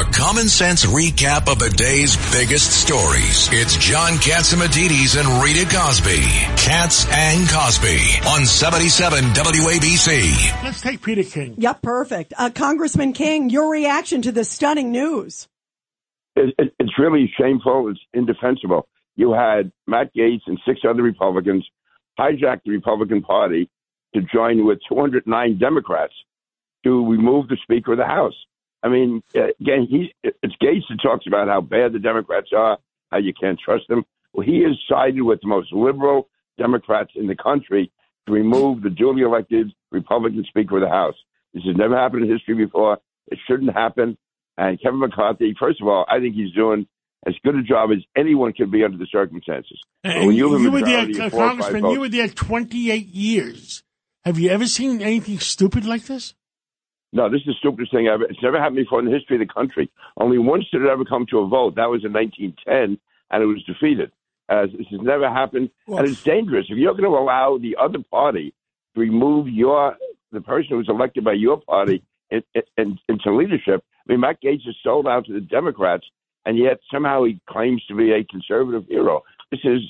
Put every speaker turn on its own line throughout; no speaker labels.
A common sense recap of the day's biggest stories. It's John Catsimatidis and Rita Cosby. Katz and Cosby on 77 WABC.
Let's take Peter King.
Yep, perfect. Uh, Congressman King, your reaction to this stunning news.
It, it, it's really shameful. It's indefensible. You had Matt Gaetz and six other Republicans hijack the Republican Party to join with 209 Democrats to remove the Speaker of the House. I mean, uh, again, he it's Gaetz that talks about how bad the Democrats are, how you can't trust them. Well, he has sided with the most liberal Democrats in the country to remove the duly elected Republican Speaker of the House. This has never happened in history before. It shouldn't happen. And Kevin McCarthy, first of all, I think he's doing as good a job as anyone can be under the circumstances.
And
when
you, you were there, uh,
of four or five
Congressman, you were there 28 years. Have you ever seen anything stupid like this?
No, this is the stupidest thing ever. It's never happened before in the history of the country. Only once did it ever come to a vote. That was in 1910, and it was defeated. Uh, this has never happened, and it's dangerous. If you're going to allow the other party to remove your the person who was elected by your party in, in, into leadership, I mean, Matt Gaetz is sold out to the Democrats, and yet somehow he claims to be a conservative hero. This is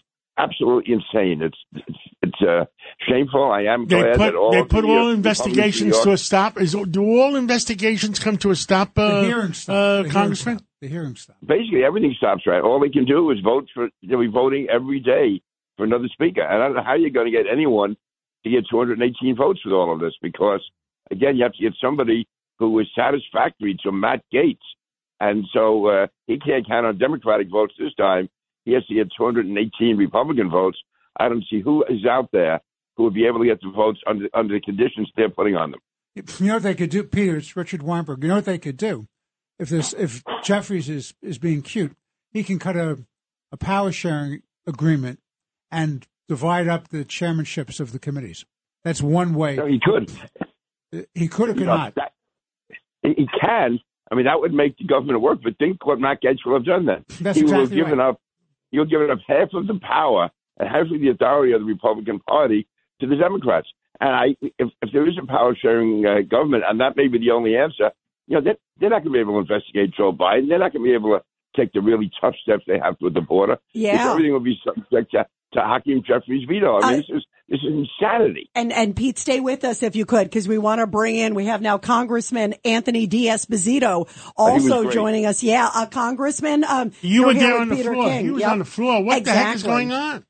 absolutely insane. It's it's, it's uh, shameful. I am
They
glad
put,
that all
they put
the,
all
uh,
investigations to a stop. Is, do all investigations come to a stop, uh,
The hearing stop.
uh,
The hearing
Congressman?
stop. The hearing stop.
basically everything stops right. All they can do is vote for they'll be voting every day for another speaker. And I don't know how you're going to get anyone to get 218 votes with all of this because again, you have to get somebody who is satisfactory to Matt Gaetz, and so uh, he can't count on Democratic votes this time. Yes, he has to get 218 Republican votes. I don't see who is out there who would be able to get the votes under under the conditions they're putting on them.
You know what they could do, Peter? It's Richard Weinberg. You know what they could do? If this, if Jeffries is is being cute, he can cut a a power sharing agreement and divide up the chairmanships of the committees. That's one way.
So he could.
He could or could
You know,
not.
that- he can. I mean, that would make the government work. But think what Matt Gaetz will have done then.
That's
he will have given
right.
up. He'll giving up half of the power and half of the authority of the Republican Party to the Democrats. And I, if, if there is a power sharing uh, government, and that may be the only answer, you know, they're, they're not going to be able to investigate Joe Biden. They're not going to be able to take the really tough steps they have with the border.
Yeah.
Everything will be subject to, to Hakeem Jeffries' veto. I mean,
Uh,
this is this is insanity.
And and Pete, stay with us if you could, because we want to bring in. We have now Congressman Anthony D'Esposito also joining us. Yeah, uh, Congressman. Um,
You were
here
there
with
on the
Peter
floor.
King.
He was
Yep.
on the floor. What the heck is going on?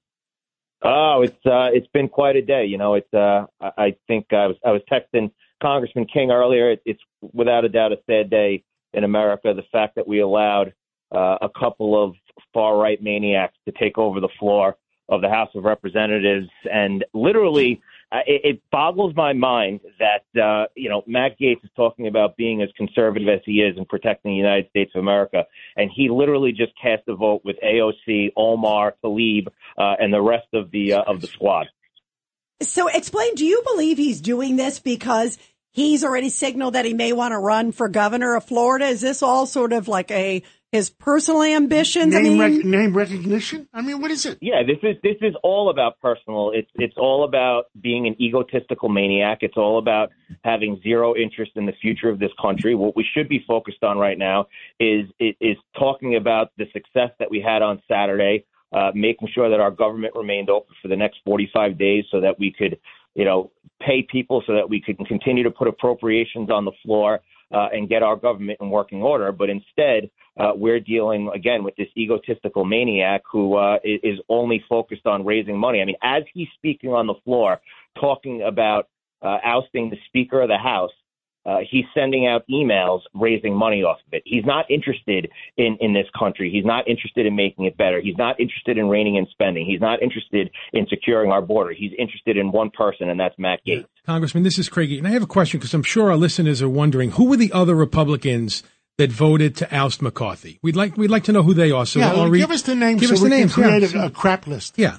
Oh, it's uh, it's been quite a day. You know, it's uh, I I think I was I was texting Congressman King earlier. It, it's without a doubt a sad day in America. The fact that we allowed uh, a couple of far right maniacs to take over the floor of the House of Representatives, and literally, uh, it, it boggles my mind that uh, you know Matt Gaetz is talking about being as conservative as he is and protecting the United States of America, and he literally just cast a vote with AOC, Omar, Tlaib, uh, and the rest of the uh, of the squad.
So explain, do you believe he's doing this because he's already signaled that he may want to run for governor of Florida? Is this all sort of like a his personal ambitions? I
Name,
mean,
rec- name recognition? I mean, what is it?
Yeah, this is this is all about personal. It's it's all about being an egotistical maniac. It's all about having zero interest in the future of this country. What we should be focused on right now is is, is talking about the success that we had on Saturday, uh, making sure that our government remained open for the next 45 days, so that we could, you know, pay people, so that we can continue to put appropriations on the floor uh, and get our government in working order. But instead, uh, we're dealing again with this egotistical maniac who uh, is only focused on raising money. I mean, as he's speaking on the floor, talking about uh, ousting the Speaker of the House, uh, he's sending out emails raising money off of it. He's not interested in, in this country. He's not interested in making it better. He's not interested in reining in spending. He's not interested in securing our border. He's interested in one person, and that's Matt Gaetz.
Congressman, this is Craig Eaton. I have a question because I'm sure our listeners are wondering who were the other Republicans that voted to oust McCarthy? We'd like we'd like to know who they are. So
yeah,
I'll read-
give us the names
Give
so
us the
can
names.
create
yeah.
a, a crap list.
yeah.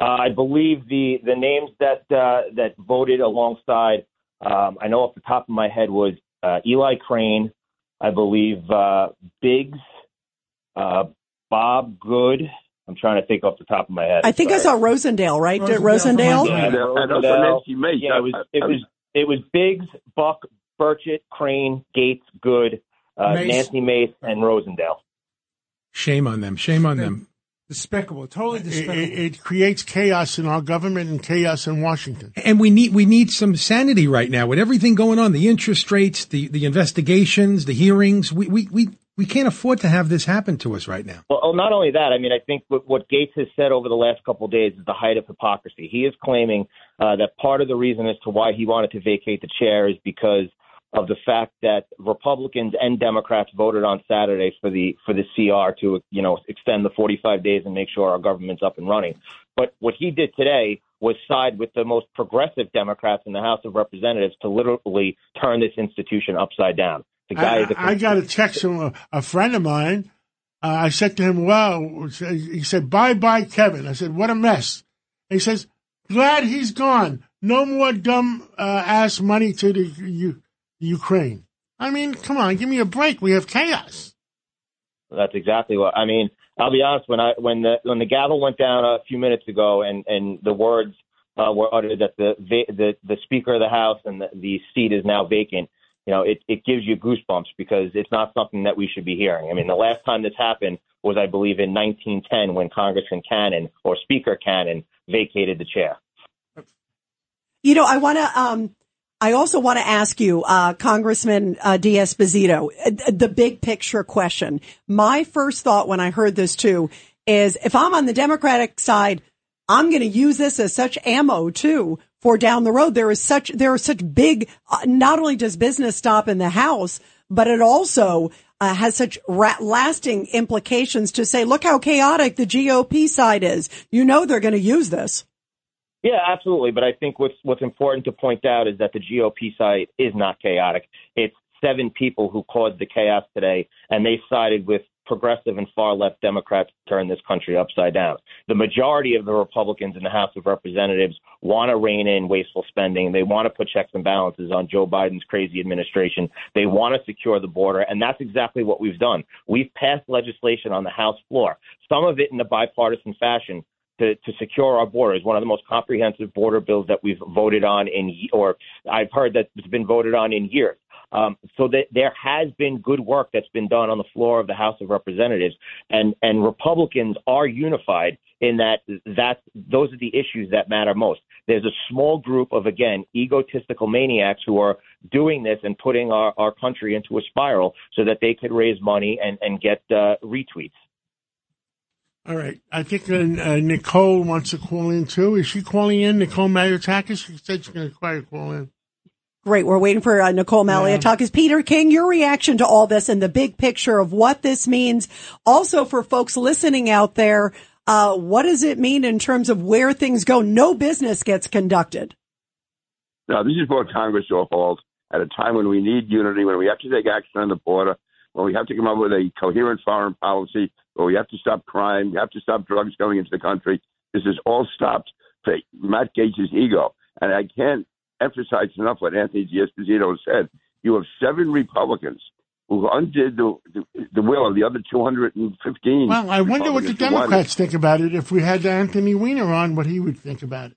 Uh, I believe the the names that uh, that voted alongside. Um, I know off the top of my head was uh, Eli Crane. I believe uh, Biggs, uh, Bob Good. I'm trying to think off the top of my head.
I think I saw Rosendale, right? Did
Rosendale.
Rosendale?
Yeah,
And, and also
Rosendale.
Nancy Mace.
Yeah, it was
I- I-
it was it was Biggs, Buck, Burchett, Crane, Gaetz, Good, uh,
Mace.
Nancy Mace and Rosendale.
Shame on them. Shame on them.
Despicable. Totally despicable.
it, it creates chaos in our government and chaos in Washington.
And we need we need some sanity right now with everything going on, the interest rates, the, the investigations, the hearings. We, we, we, we can't afford to have this happen to us right now.
Well, oh, not only that, I mean, I think what, what Gaetz has said over the last couple of days is the height of hypocrisy. He is claiming uh, that part of the reason as to why he wanted to vacate the chair is because of the fact that Republicans and Democrats voted on Saturday for the for the CR to you know extend the 45 days and make sure our government's up and running. But what he did today was side with the most progressive Democrats in the House of Representatives to literally turn this institution upside down. The guy
I,
is a
I got a text from a, a friend of mine. Uh, I said to him, "Well," he said, "Bye, bye, Kevin." I said, "What a mess." he says, "Glad he's gone. No more dumb uh, ass money to the U- Ukraine." I mean, come on, give me a break. We have chaos.
That's exactly what I mean. I'll be honest. When I when the when the gavel went down a few minutes ago, and and the words uh, were uttered that the the the Speaker of the House and the, the seat is now vacant. You know, it it gives you goosebumps because it's not something that we should be hearing. I mean, the last time this happened was, I believe, in 1910 when Congressman Cannon or Speaker Cannon vacated the chair.
You know, I want to, um, I also want to ask you, uh, Congressman uh, D'Esposito, uh, the big picture question. My first thought when I heard this too is if I'm on the Democratic side, I'm going to use this as such ammo too for down the road. There is such, there are such big, uh, not only does business stop in the House, but it also uh, has such ra- lasting implications to say, look how chaotic the GOP side is. You know, they're going to use this.
Yeah, absolutely. But I think what's what's important to point out is that the GOP side is not chaotic. It's seven people who caused the chaos today, and they sided with progressive and far left Democrats to turn this country upside down. The majority of the Republicans in the House of Representatives want to rein in wasteful spending. They want to put checks and balances on Joe Biden's crazy administration. They want to secure the border, and that's exactly what we've done. We've passed legislation on the House floor, some of it in a bipartisan fashion to, to secure our borders, one of the most comprehensive border bills that we've voted on in, or I've heard that it's been voted on in years. Um, so that there has been good work that's been done on the floor of the House of Representatives, and and Republicans are unified in that that those are the issues that matter most. There's a small group of again egotistical maniacs who are doing this and putting our, our country into a spiral so that they could raise money and and get uh, retweets.
All right. I think uh, Nicole wants to call in too. Is she calling in? Nicole Malliotakis? She said she's going to try to call in.
Great. We're waiting for uh, Nicole Malliotakis. Peter King, your reaction to all this and the big picture of what this means. Also for folks listening out there, uh, what does it mean in terms of where things go? No business gets conducted.
No, this is brought Congress to a halt at a time when we need unity, when we have to take action on the border, when we have to come up with a coherent foreign policy, when we have to stop crime, we have to stop drugs going into the country. This is all stopped for Matt Gaetz' ego. And I can't emphasize enough what Anthony D'Esposito said. You have seven Republicans who undid the, the, the will of the other 215.
Well, I wonder what the
Republicans who wanted-
Democrats think about it. If we had Anthony Weiner on, what he would think about it.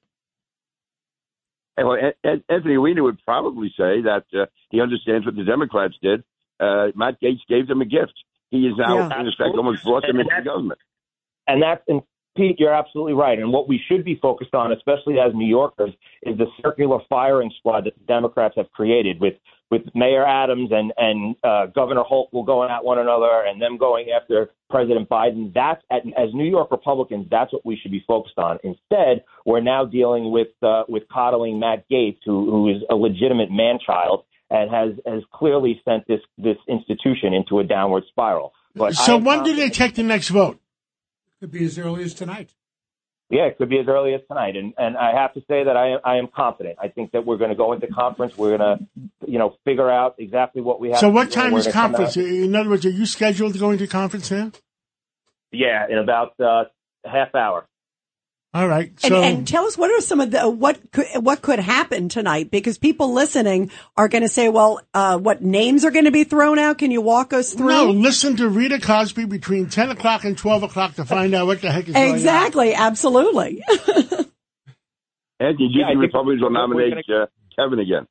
And, well, An- An- Anthony Weiner would probably say that uh, he understands what the Democrats did. Uh, Matt Gaetz gave them a gift. He is now,
Yeah.
in effect, almost brought them into the government.
And that's and Pete, you're absolutely right. And what we should be focused on, especially as New Yorkers, is the circular firing squad that the Democrats have created with with Mayor Adams and and uh, Governor Hochul going at one another and them going after President Biden. That's at, as New York Republicans, that's what we should be focused on. Instead, we're now dealing with uh, with coddling Matt Gaetz, who who is a legitimate man child and has has clearly sent this this institution into a downward spiral. But
So when do they take the next vote?
It Could be as early as tonight.
Yeah, it could be as early as tonight, and and I have to say that I am I am confident. I think that we're going to go into conference. We're going to, you know, figure out exactly what we have.
So what time
We're
is conference? In other words, are you scheduled to go into conference now?
Yeah, in about uh, half hour.
All right.
And,
So
and tell us what are some of the what could, what could happen tonight because people listening are going to say, well, uh, what names are going to be thrown out? Can you walk us through?
no, listen to Rita Cosby between ten o'clock and twelve o'clock to find out what the heck is going on.
Exactly, absolutely.
And do you
Yeah,
think
think
Republicans will
we're- we're
nominate uh, Kevin again?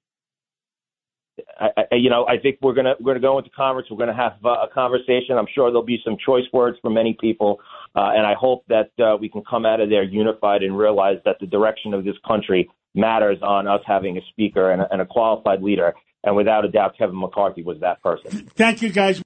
I, I, you know, I think we're gonna we're gonna go into conference. We're gonna have uh, a conversation. I'm sure there'll be some choice words for many people, uh, and I hope that uh, we can come out of there unified and realize that the direction of this country matters on us having a speaker and and a qualified leader. And without a doubt, Kevin McCarthy was that person.
Thank you, guys.